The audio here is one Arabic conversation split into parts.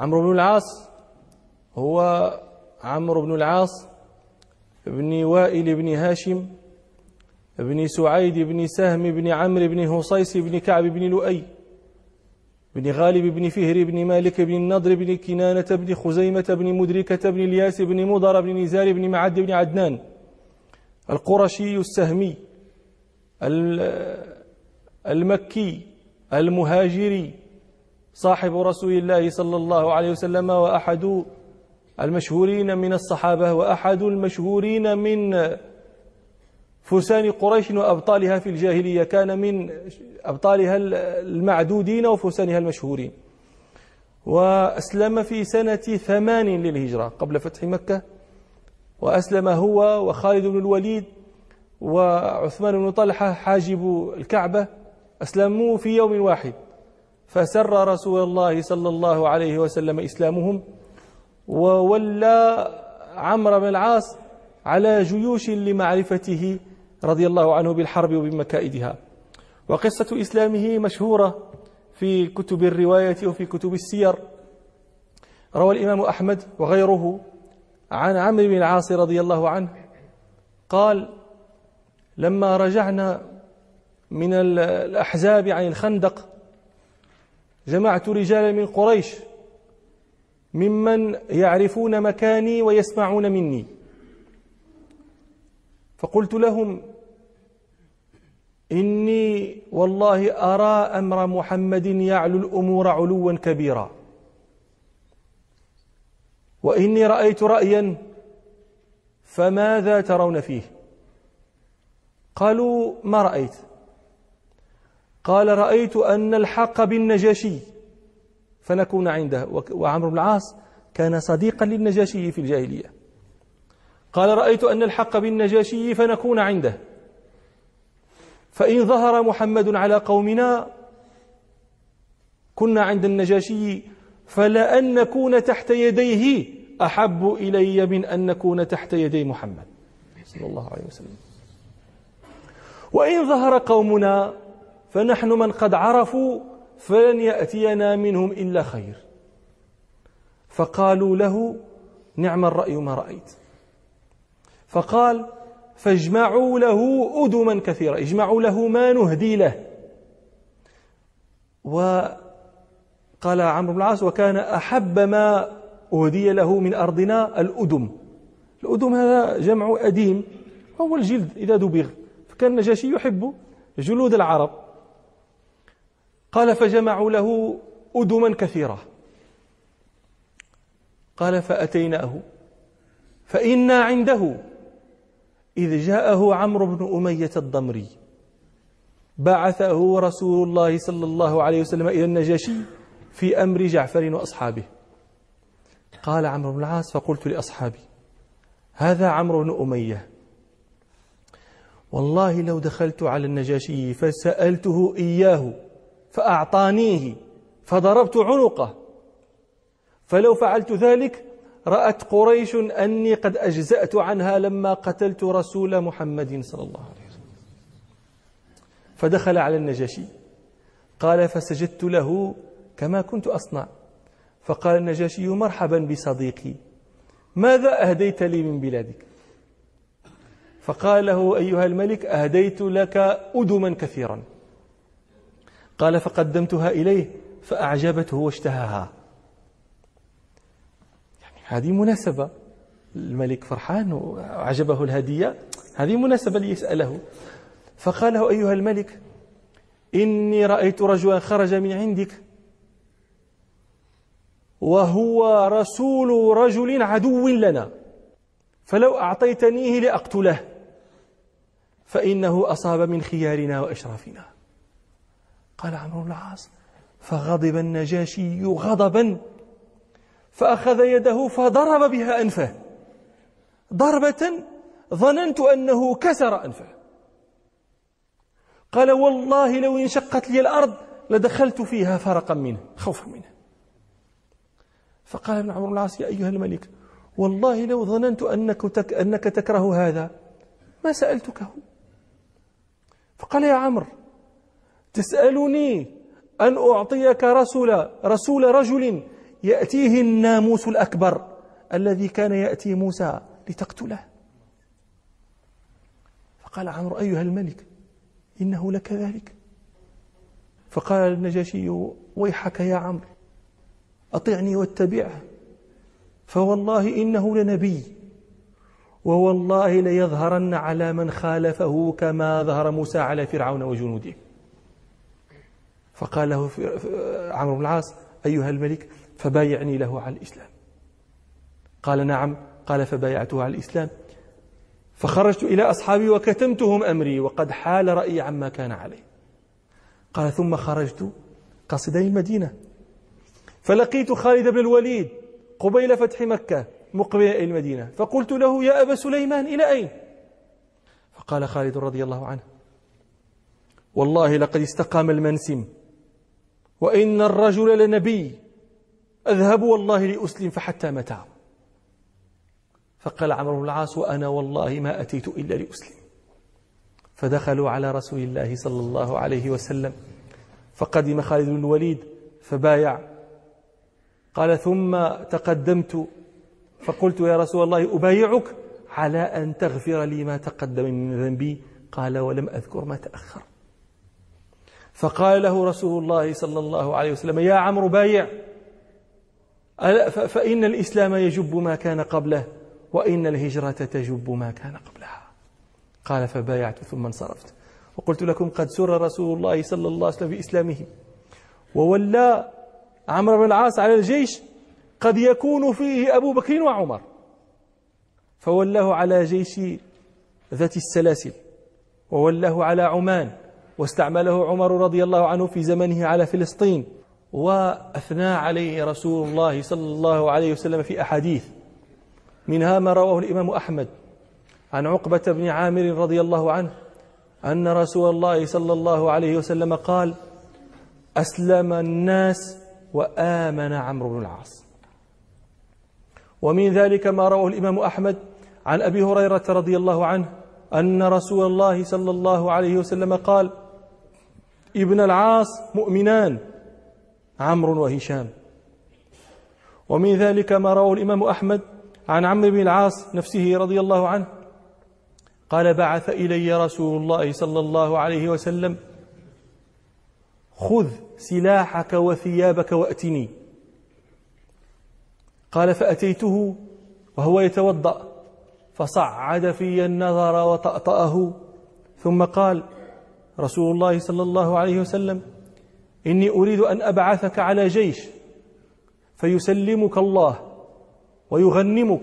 عمرو بن العاص هو عمرو بن العاص بن وائل بن هاشم بن سعيد بن سهم بن عمرو بن هصيس بن كعب بن لؤي بن غالب بن فهر بن مالك بن النضر بن كنانة بن خزيمة بن مدركة بن الياس بن مضر بن نزار بن معد بن عدنان. القرشي السهمي المكي المهاجري صاحب رسول الله صلى الله عليه وسلم وأحد المشهورين من الصحابة وأحد المشهورين من فرسان قريش وأبطالها في الجاهلية كان من أبطالها المعدودين وفرسانها المشهورين. وأسلم في سنة ثمان للهجرة قبل فتح مكة. وأسلم هو وخالد بن الوليد وعثمان بن طلحة حاجب الكعبة. أسلموا في يوم واحد. فسر رسول الله صلى الله عليه وسلم إسلامهم وولى عمرو بن العاص على جيوش لمعرفته رضي الله عنه بالحرب وبمكائدها. وقصة إسلامه مشهورة في كتب الرواية وفي كتب السير. روى الإمام أحمد وغيره عن عمرو بن العاص رضي الله عنه قال لما رجعنا من الأحزاب عن الخندق جمعت رجالا من قريش ممن يعرفون مكاني ويسمعون مني. فقلت لهم إني والله أرى أمر محمد يعلو الأمور علوا كبيرا. وإني رأيت رأيا فماذا ترون فيه؟ قالوا ما رأيت؟ قال رأيت أن الحق بالنجاشي فنكون عنده. وعمرو بن العاص كان صديقا للنجاشي في الجاهلية. قال رأيت أن الحق بالنجاشي فنكون عنده. فإن ظهر محمد على قومنا كنا عند النجاشي فلأن نكون تحت يديه. أحب إلي من أن نكون تحت يدي محمد صلى الله عليه وسلم. وإن ظهر قومنا فنحن من قد عرفوا فلن يأتينا منهم إلا خير. فقالوا له نعم الرأي ما رأيت. فقال فاجمعوا له أدما كثيرة اجمعوا له ما نهدي له. وقال عمرو بن العاص وكان أحب ما أهدي له من أرضنا الأدم. الأدم هذا جمع أديم هو الجلد إذا دبغ. فكان النجاشي يحب جلود العرب. قال فجمعوا له أدما كثيرة. قال فأتيناه فإنا عنده. إذ جاءه عمرو بن أمية الضمري. بعثه رسول الله صلى الله عليه وسلم إلى النجاشي في أمر جعفر وأصحابه. قال عمرو بن العاص فقلت لأصحابي هذا عمرو بن أمية. والله لو دخلت على النجاشي فسألته إياه. فأعطانيه فضربت عنقه. فلو فعلت ذلك رأت قريش أني قد أجزأت عنها لما قتلت رسول محمد صلى الله عليه وسلم. فدخل على النجاشي. قال فسجدت له كما كنت أصنع. فقال النجاشي مرحبا بصديقي. ماذا أهديت لي من بلادك؟ فقال له أيها الملك أهديت لك أدما كثيرا. قال فقدمتها إليه فأعجبته واشتهاها. يعني هذه مناسبة. الملك فرحان وعجبه الهدية. هذه مناسبة ليسأله. فقال له أيها الملك إني رأيت رجلا خرج من عندك وهو رسول رجل عدو لنا فلو أعطيتنيه لأقتله فإنه أصاب من خيارنا وأشرافنا. قال عمرو بن العاص فغضب النجاشي غضبا فأخذ يده فضرب بها أنفه. ضربة ظننت أنه كسر أنفه. قال والله لو انشقت لي الأرض لدخلت فيها فرقا منه خوفا منه. فقال ابن عمرو العاص يا أيها الملك والله لو ظننت أنك, تك أنك تكره هذا ما سألتكه. فقال يا عمرو تسألني أن أعطيك رسول رسول رجل يأتيه الناموس الأكبر الذي كان يأتي موسى لتقتله. فقال عمرو أيها الملك إنه لكذلك فقال النجاشي ويحك يا عمرو أطعني واتبعه فوالله إنه لنبي ووالله ليظهرن على من خالفه كما ظهر موسى على فرعون وجنوده. فقال له عمرو بن العاص أيها الملك فبايعني له على الإسلام. قال نعم قال فبايعته على الإسلام. فخرجت إلى أصحابي وكتمتهم أمري وقد حال رأيي عما كان عليه. قال ثم خرجت قصدي المدينة. فلقيت خالد بن الوليد قبيل فتح مكة مقبلا إلى المدينة. فقلت له يا أبا سليمان إلى أين؟ فقال خالد رضي الله عنه والله لقد استقام المنسم وإن الرجل لنبي أذهب والله لأسلم فحتى متى؟ فقال عمرو بن العاص وأنا والله ما أتيت إلا لأسلم. فدخلوا على رسول الله صلى الله عليه وسلم فقدم خالد بن الوليد فبايع. قال ثم تقدمت. فقلت يا رسول الله أبايعك على أن تغفر لي ما تقدم من ذنبي؟ قال ولم أذكر ما تأخر. فقال له رسول الله صلى الله عليه وسلم يا عمرو بايع فإن الإسلام يجب ما كان قبله وإن الهجرة تجب ما كان قبلها. قال فبايعت ثم انصرفت. وقلت لكم قد سر رسول الله صلى الله عليه وسلم بإسلامه وولى عمرو بن العاص على الجيش قد يكون فيه أبو بكر وعمر فولاه على جيش ذات السلاسل وولاه على عمان واستعمله عمر رضي الله عنه في زمنه على فلسطين. وأثنى عليه رسول الله صلى الله عليه وسلم في أحاديث. منها ما رواه الإمام أحمد عن عقبة بن عامر رضي الله عنه أن رسول الله صلى الله عليه وسلم قال أسلم الناس وآمن عمرو بن العاص. ومن ذلك ما رواه الإمام أحمد عن أبي هريرة رضي الله عنه أن رسول الله صلى الله عليه وسلم قال ابن العاص مؤمنان عمرو وهشام. ومن ذلك ما رواه الإمام أحمد عن عمرو بن العاص نفسه رضي الله عنه قال بعث إلي رسول الله صلى الله عليه وسلم خذ سلاحك وثيابك وأتني. قال فأتيته وهو يتوضأ فصعد في النظر وطأطأه ثم قال رسول الله صلى الله عليه وسلم إني أريد أن أبعثك على جيش فيسلمك الله ويغنمك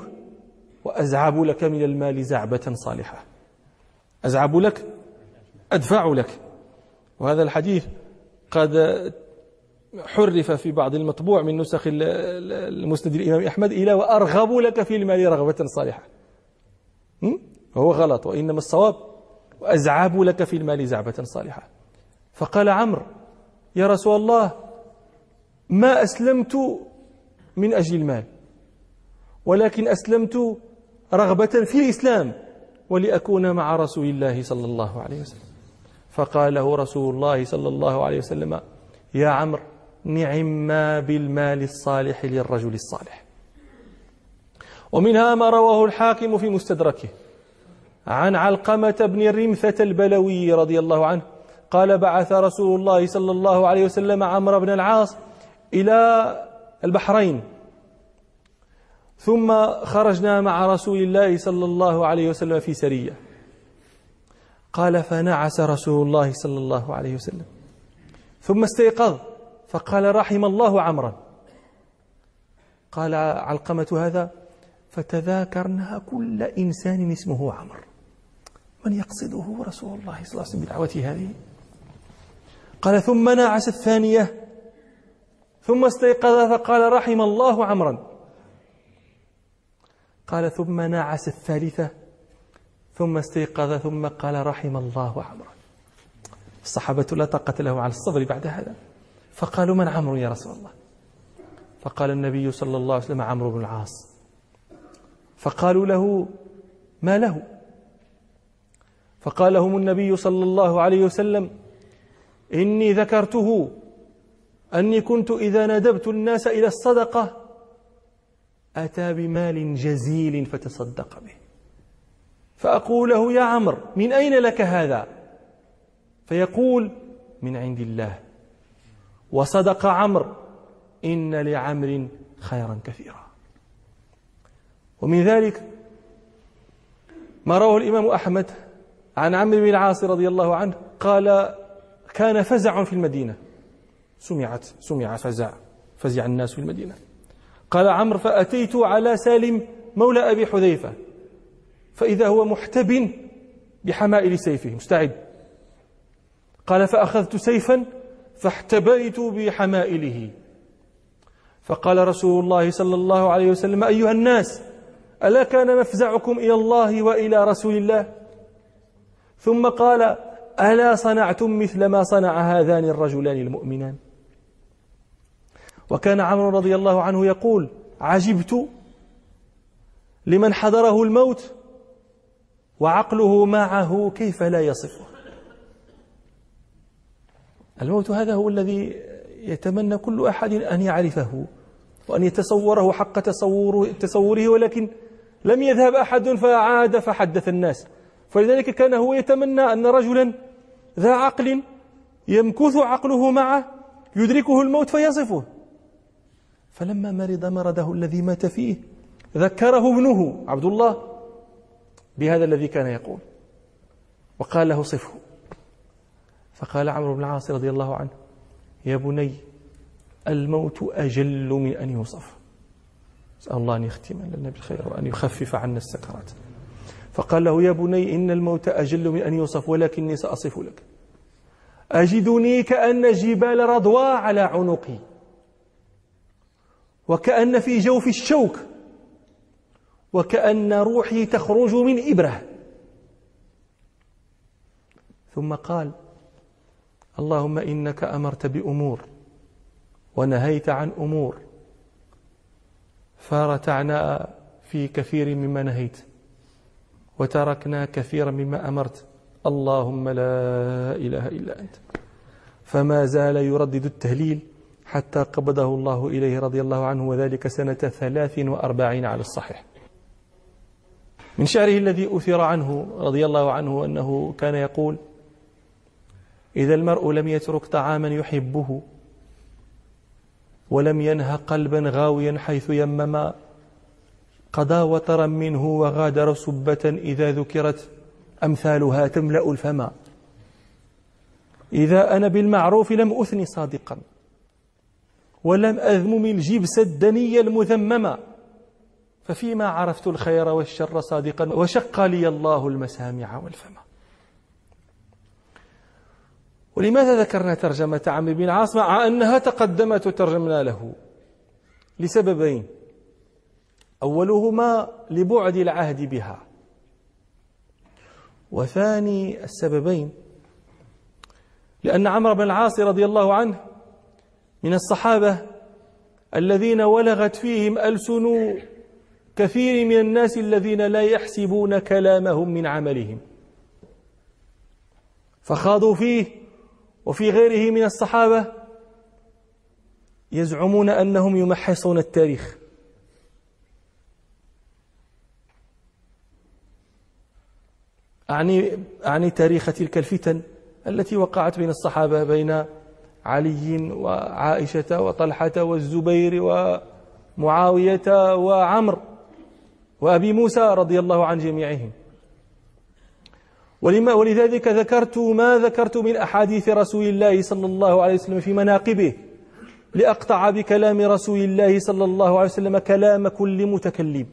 وأزعب لك من المال زعبة صالحة. أزعب لك أدفع لك. وهذا الحديث قد حرف في بعض المطبوع من نسخ المسند الإمام أحمد إلى وأرغب لك في المال رغبة صالحة. وهو غلط وإنما الصواب وأزعب لك في المال زعبة صالحة. فقال عمرو يا رسول الله ما أسلمت من أجل المال ولكن أسلمت رغبة في الإسلام ولأكون مع رسول الله صلى الله عليه وسلم. فقال له رسول الله صلى الله عليه وسلم يا عمرو نعم ما بالمال الصالح للرجل الصالح. ومنها ما رواه الحاكم في مستدركه. عن علقمة بن الرمثة البلوي رضي الله عنه قال بعث رسول الله صلى الله عليه وسلم عمرو بن العاص إلى البحرين. ثم خرجنا مع رسول الله صلى الله عليه وسلم في سرية. قال فنعس رسول الله صلى الله عليه وسلم. ثم استيقظ فقال رحم الله عمرا. قال علقمة هذا فتذاكرنا كل إنسان اسمه عمر من يقصده رسول الله صلى الله عليه وسلم بدعوته هذه. قال ثم نعس الثانية ثم استيقظ فقال رحم الله عمرا. قال ثم نعس الثالثة ثم استيقظ ثم قال رحم الله عمرا. الصحابة لا طاقة لهم على الصبر بعد هذا. فقالوا من عمرو يا رسول الله؟ فقال النبي صلى الله عليه وسلم عمرو بن العاص. فقالوا له ما له؟ فقال لهم النبي صلى الله عليه وسلم إني ذكرته أني كنت إذا ندبت الناس إلى الصدقة أتى بمال جزيل فتصدق به. فأقول له يا عمرو من أين لك هذا؟ فيقول من عند الله. وصدق عمرو إن لعمر خيرا كثيرا. ومن ذلك ما رواه الإمام أحمد عن عمرو بن العاص رضي الله عنه قال كان فزع في المدينة. سمعت سمع فزع فزع الناس في المدينة. قال عمرو فأتيت على سالم مولى أبي حذيفة فإذا هو محتب بحمائل سيفه مستعد. قال فأخذت سيفا فاحتبيت بحمائله. فقال رسول الله صلى الله عليه وسلم أيها الناس ألا كان مفزعكم إلى الله وإلى رسول الله؟ ثم قال ألا صنعتم مثل ما صنع هذان الرجلان المؤمنان؟ وكان عمرو رضي الله عنه يقول عجبت لمن حضره الموت وعقله معه كيف لا يصفه؟ الموت هذا هو الذي يتمنى كل أحد أن يعرفه وأن يتصوره حق تصوره, تصوره ولكن لم يذهب أحد فعاد فحدث الناس. فلذلك كان هو يتمنى أن رجلا ذا عقل يمكث عقله معه يدركه الموت فيصفه. فلما مرض مرضه الذي مات فيه ذكره ابنه عبد الله بهذا الذي كان يقول. وقال له صفه. فقال عمرو بن العاص رضي الله عنه يا بني الموت أجل من أن يوصف. نسأل الله أن يختم لنا بالخير وأن يخفف عنا السكرات. فقال له يا بني إن الموت أجل من أن يوصف ولكني سأصف لك. أجدني كأن جبال رضوى على عنقي وكأن في جوف الشوك وكأن روحي تخرج من إبرة. ثم قال اللهم إنك أمرت بأمور ونهيت عن أمور فرتعنا في كثير مما نهيت وتركنا كثيرا مما أمرت. اللهم لا إله إلا أنت. فما زال يردد التهليل حتى قبضه الله إليه رضي الله عنه وذلك سنة ثلاث وأربعين على الصحيح. من شعره الذي أثر عنه رضي الله عنه أنه كان يقول إذا المرء لم يترك طعاما يحبه ولم ينه قلبا غاويا حيث يمما قضى وطرا منه وغادر سبة إذا ذكرت أمثالها تملأ الفما إذا أنا بالمعروف لم أثني صادقا ولم أذمم الجبس الدني المذمما ففيما عرفت الخير والشر صادقا وشق لي الله المسامع والفما ولماذا ذكرنا ترجمة عمرو بن العاص مع أنها تقدمت وترجمنا له؟ لسببين. أولهما لبعد العهد بها. وثاني السببين لأن عمرو بن العاص رضي الله عنه من الصحابة الذين ولغت فيهم ألسن كثير من الناس الذين لا يحسبون كلامهم من عملهم. فخاضوا فيه وفي غيره من الصحابة يزعمون أنهم يمحصون التاريخ. أعني, أعني تاريخ تلك الفتن التي وقعت بين الصحابة بين علي وعائشة وطلحة والزبير ومعاوية وعمر وأبي موسى رضي الله عن جميعهم. ولما ولذلك ذكرت ما ذكرت من أحاديث رسول الله صلى الله عليه وسلم في مناقبه لأقطع بكلام رسول الله صلى الله عليه وسلم كلام كل متكلم.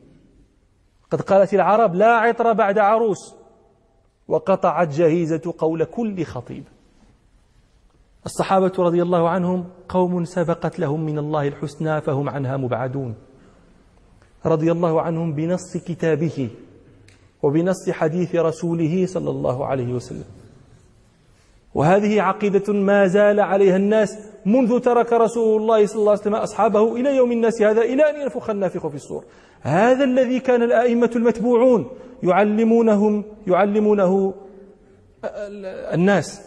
قد قالت العرب لا عطر بعد عروس. وقطعت جهيزة قول كل خطيب. الصحابة رضي الله عنهم قوم سبقت لهم من الله الحسنى فهم عنها مبعدون. رضي الله عنهم بنص كتابه وبنص حديث رسوله صلى الله عليه وسلم. وهذه عقيدة ما زال عليها الناس منذ ترك رسول الله صلى الله عليه وسلم أصحابه إلى يوم الناس هذا إلى أن ينفخ النافخ في الصور. هذا الذي كان الآئمة المتبوعون يعلمونهم يعلمونه الناس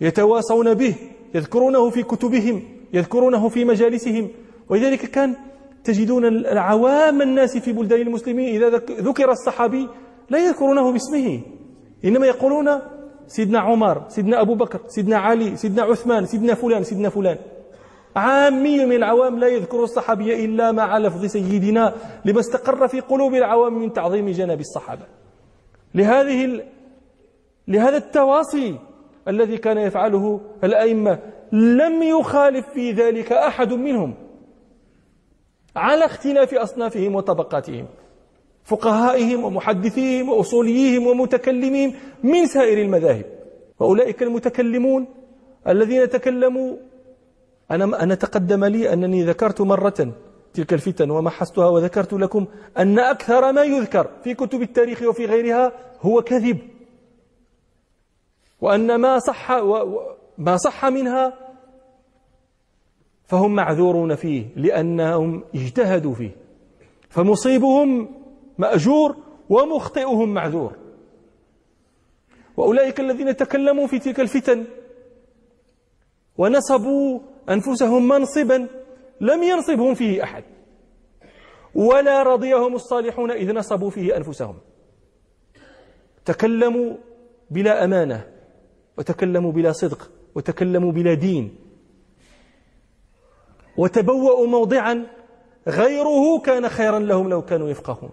يتواصون به يذكرونه في كتبهم يذكرونه في مجالسهم. ولذلك كان تجدون العوام الناس في بلدان المسلمين إذا ذكر الصحابي لا يذكرونه باسمه إنما يقولون سيدنا عمر سيدنا أبو بكر سيدنا علي سيدنا عثمان سيدنا فلان سيدنا فلان. عامي من العوام لا يذكر الصحابي إلا مع لفظ سيدنا لما استقر في قلوب العوام من تعظيم جناب الصحابة. لهذه ال... لهذا التواصي الذي كان يفعله الأئمة لم يخالف في ذلك أحد منهم. على اختلاف أصنافهم وطبقاتهم. فقهائهم ومحدثيهم وأصوليهم ومتكلميهم من سائر المذاهب. وأولئك المتكلمون الذين تكلموا. أنا أنا تقدم لي أنني ذكرت مرة تلك الفتن ومحصتها وذكرت لكم أن أكثر ما يذكر في كتب التاريخ وفي غيرها هو كذب. وأن ما صح ما صح منها فهم معذورون فيه لأنهم اجتهدوا فيه. فمصيبهم مأجور ومخطئهم معذور. وأولئك الذين تكلموا في تلك الفتن ونصبوا أنفسهم منصبا لم ينصبهم فيه أحد. ولا رضيهم الصالحون إذ نصبوا فيه أنفسهم. تكلموا بلا أمانة وتكلموا بلا صدق وتكلموا بلا دين. وتبوأوا موضعا غيره كان خيرا لهم لو كانوا يفقهون.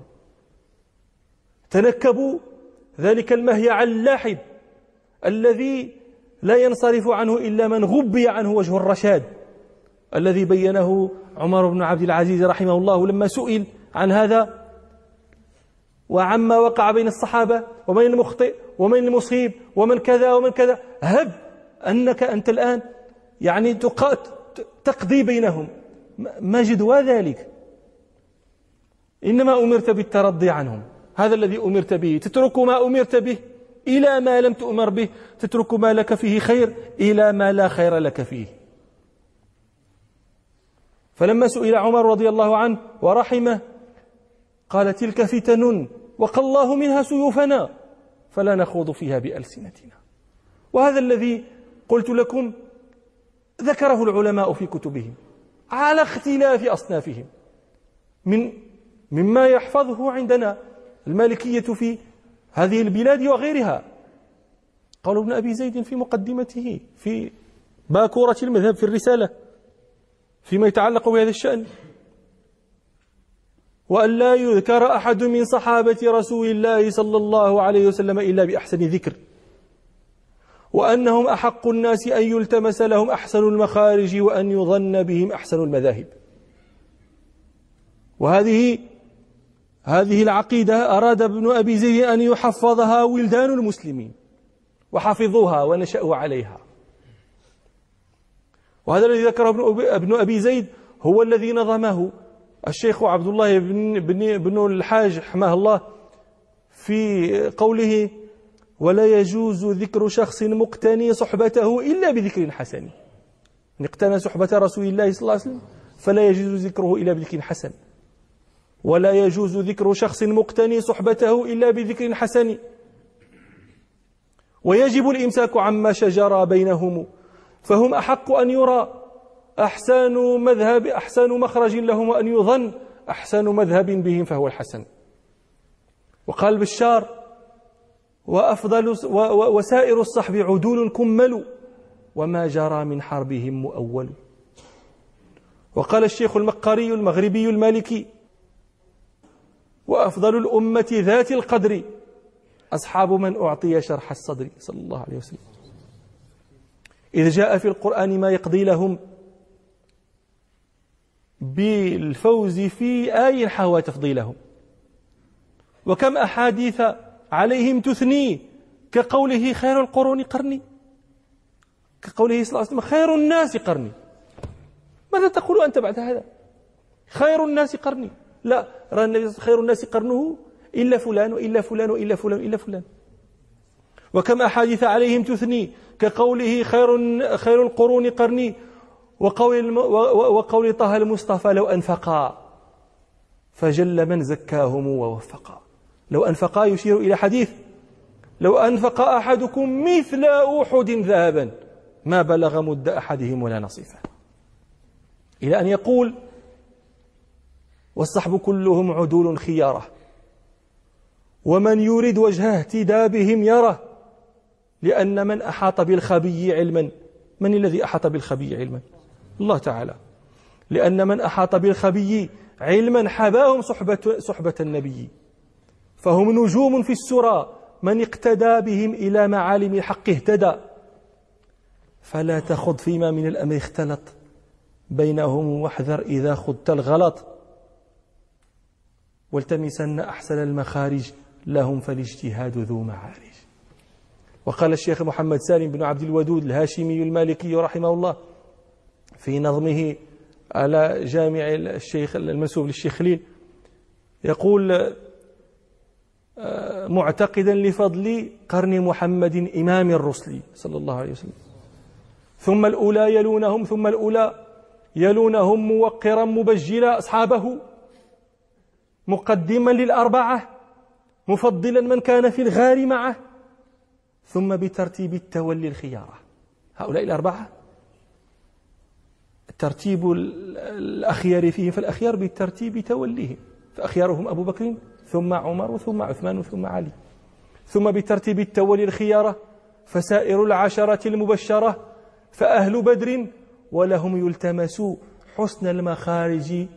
تنكبوا ذلك المهيع اللاحب الذي لا ينصرف عنه إلا من غبي عنه وجه الرشاد الذي بينه عمر بن عبد العزيز رحمه الله لما سئل عن هذا وعما وقع بين الصحابة ومن المخطئ ومن المصيب ومن كذا ومن كذا هب أنك أنت الآن يعني تقضي بينهم. ما جدوى ذلك؟ إنما أمرت بالترضي عنهم. هذا الذي أمرت به. تترك ما أمرت به إلى ما لم تؤمر به. تترك ما لك فيه خير إلى ما لا خير لك فيه. فلما سئل عمر رضي الله عنه ورحمه قال تلك فتن وقى الله منها سيوفنا فلا نخوض فيها بألسنتنا. وهذا الذي قلت لكم ذكره العلماء في كتبهم على اختلاف أصنافهم. من مما يحفظه عندنا المالكية في هذه البلاد وغيرها. قال ابن أبي زيد في مقدمته في باكورة المذهب في الرسالة فيما يتعلق بهذا الشأن. وأن لا يذكر أحد من صحابة رسول الله صلى الله عليه وسلم إلا بأحسن ذكر. وأنهم أحق الناس أن يلتمس لهم أحسن المخارج وأن يظن بهم أحسن المذاهب. وهذه هذه العقيدة أراد ابن أبي زيد أن يحفظها ولدان المسلمين وحفظوها ونشأوا عليها. وهذا الذي ذكره ابن أبي زيد هو الذي نظمه الشيخ عبد الله بن, بن, بن الحاج حماه الله في قوله ولا يجوز ذكر شخص مقتني صحبته إلا بذكر حسن. اقتنى صحبة رسول الله صلى الله عليه وسلم فلا يجوز ذكره إلا بذكر حسن. ولا يجوز ذكر شخص مقتني صحبته إلا بذكر حسن. ويجب الإمساك عما شجر بينهم فهم أحق أن يرى. أحسن مذهب أحسن مخرج لهم وأن يظن أحسن مذهب بهم فهو الحسن. وقال بشار وأفضل وسائر الصحب عدول كمل وما جرى من حربهم مؤول. وقال الشيخ المقري المغربي المالكي وأفضل الأمة ذات القدر. أصحاب من أعطي شرح الصدر صلى الله عليه وسلم. إذ جاء في القرآن ما يقضي لهم بالفوز في آي حوى تفضيلهم وكم أحاديث عليهم تثني كقوله خير القرون قرني. كقوله صلى الله عليه وسلم خير الناس قرني. ماذا تقول أنت بعد هذا؟ خير الناس قرني. لا رأى النبي خير الناس قرنه إلا فلان وإلا فلان وإلا فلان وإلا فلان. وكم أحاديث عليهم تثني كقوله خير خير القرون قرني وقول وقول طه المصطفى لو أنفقا فجل من زكاهم ووفقا. لو أنفقا يشير إلى حديث لو أنفق أحدكم مثل أحد ذهبا ما بلغ مد أحدهم ولا نصيفه إلى أن يقول والصحب كلهم عدول خيارة. ومن يريد وجه اهتدى بهم يره لأن من أحاط بالخبي علما. من الذي أحاط بالخبي علما؟ الله تعالى. لأن من أحاط بالخبي علما حباهم صحبة, صحبة النبي. فهم نجوم في السرى. من اقتدى بهم إلى معالم الحق اهتدى. فلا تخض فيما من الأمر اختلط. بينهم واحذر إذا خضت الغلط. والتمسن أحسن المخارج لهم فالاجتهاد ذو معارج. وقال الشيخ محمد سالم بن عبد الودود الهاشمي المالكي رحمه الله في نظمه على جامع الشيخ المنسوب للشيخ خليل يقول آه، معتقدا لفضل قرن محمد إمام الرسل صلى الله عليه وسلم. ثم الأولى يلونهم ثم الأولى يلونهم موقرا مبجلا أصحابه مقدما للأربعة مفضلا من كان في الغار معه ثم بترتيب التولي الخيارة. هؤلاء الأربعة؟ ترتيب الأخيار فيهم فالأخيار بالترتيب توليهم. فأخيارهم أبو بكر ثم عمر ثم عثمان ثم علي. ثم بترتيب التولي الخيارة فسائر العشرة المبشرة فأهل بدر ولهم يلتمس حسن المخارج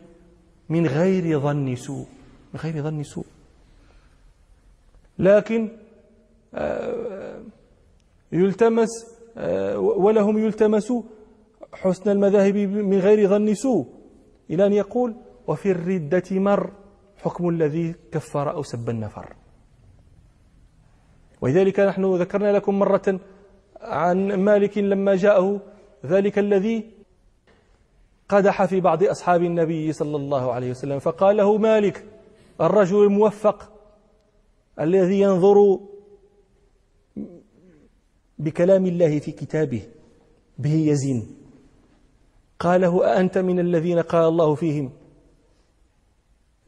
من غير ظن سوء. من غير ظن سوء. لكن آه، يلتمس آه، ولهم يلتمس حسن المذاهب من غير ظن سوء. إلى أن يقول وفي الردة مر حكم الذي كفر أو سب النفر. ولذلك نحن ذكرنا لكم مرة عن مالك لما جاءه ذلك الذي قدح في بعض أصحاب النبي صلى الله عليه وسلم فقال له مالك الرجل الموفق الذي ينظر بكلام الله في كتابه به يزين. قاله أأنت من الذين قال الله فيهم؟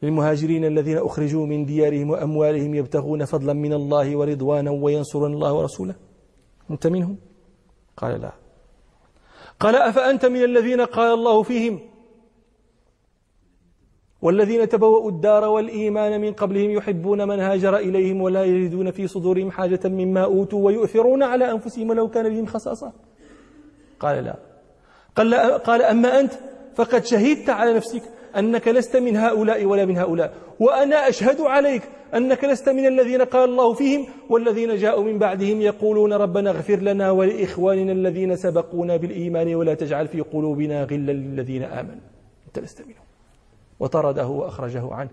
للمهاجرين الذين أخرجوا من ديارهم وأموالهم يبتغون فضلا من الله ورضوانا وينصرون الله ورسوله. أنت منهم؟ قال لا. قال أفأنت من الذين قال الله فيهم؟ والذين تبوأوا الدار والإيمان من قبلهم يحبون من هاجر إليهم ولا يجدون في صدورهم حاجة مما أوتوا ويؤثرون على أنفسهم ولو كان بهم خصاصة. قال لا. قال, قال أما أنت فقد شهدت على نفسك أنك لست من هؤلاء ولا من هؤلاء وأنا أشهد عليك أنك لست من الذين قال الله فيهم والذين جاءوا من بعدهم يقولون ربنا اغفر لنا ولإخواننا الذين سبقونا بالإيمان ولا تجعل في قلوبنا غلا للذين آمنوا. أنت لست منهم. وطرده وأخرجه عنه.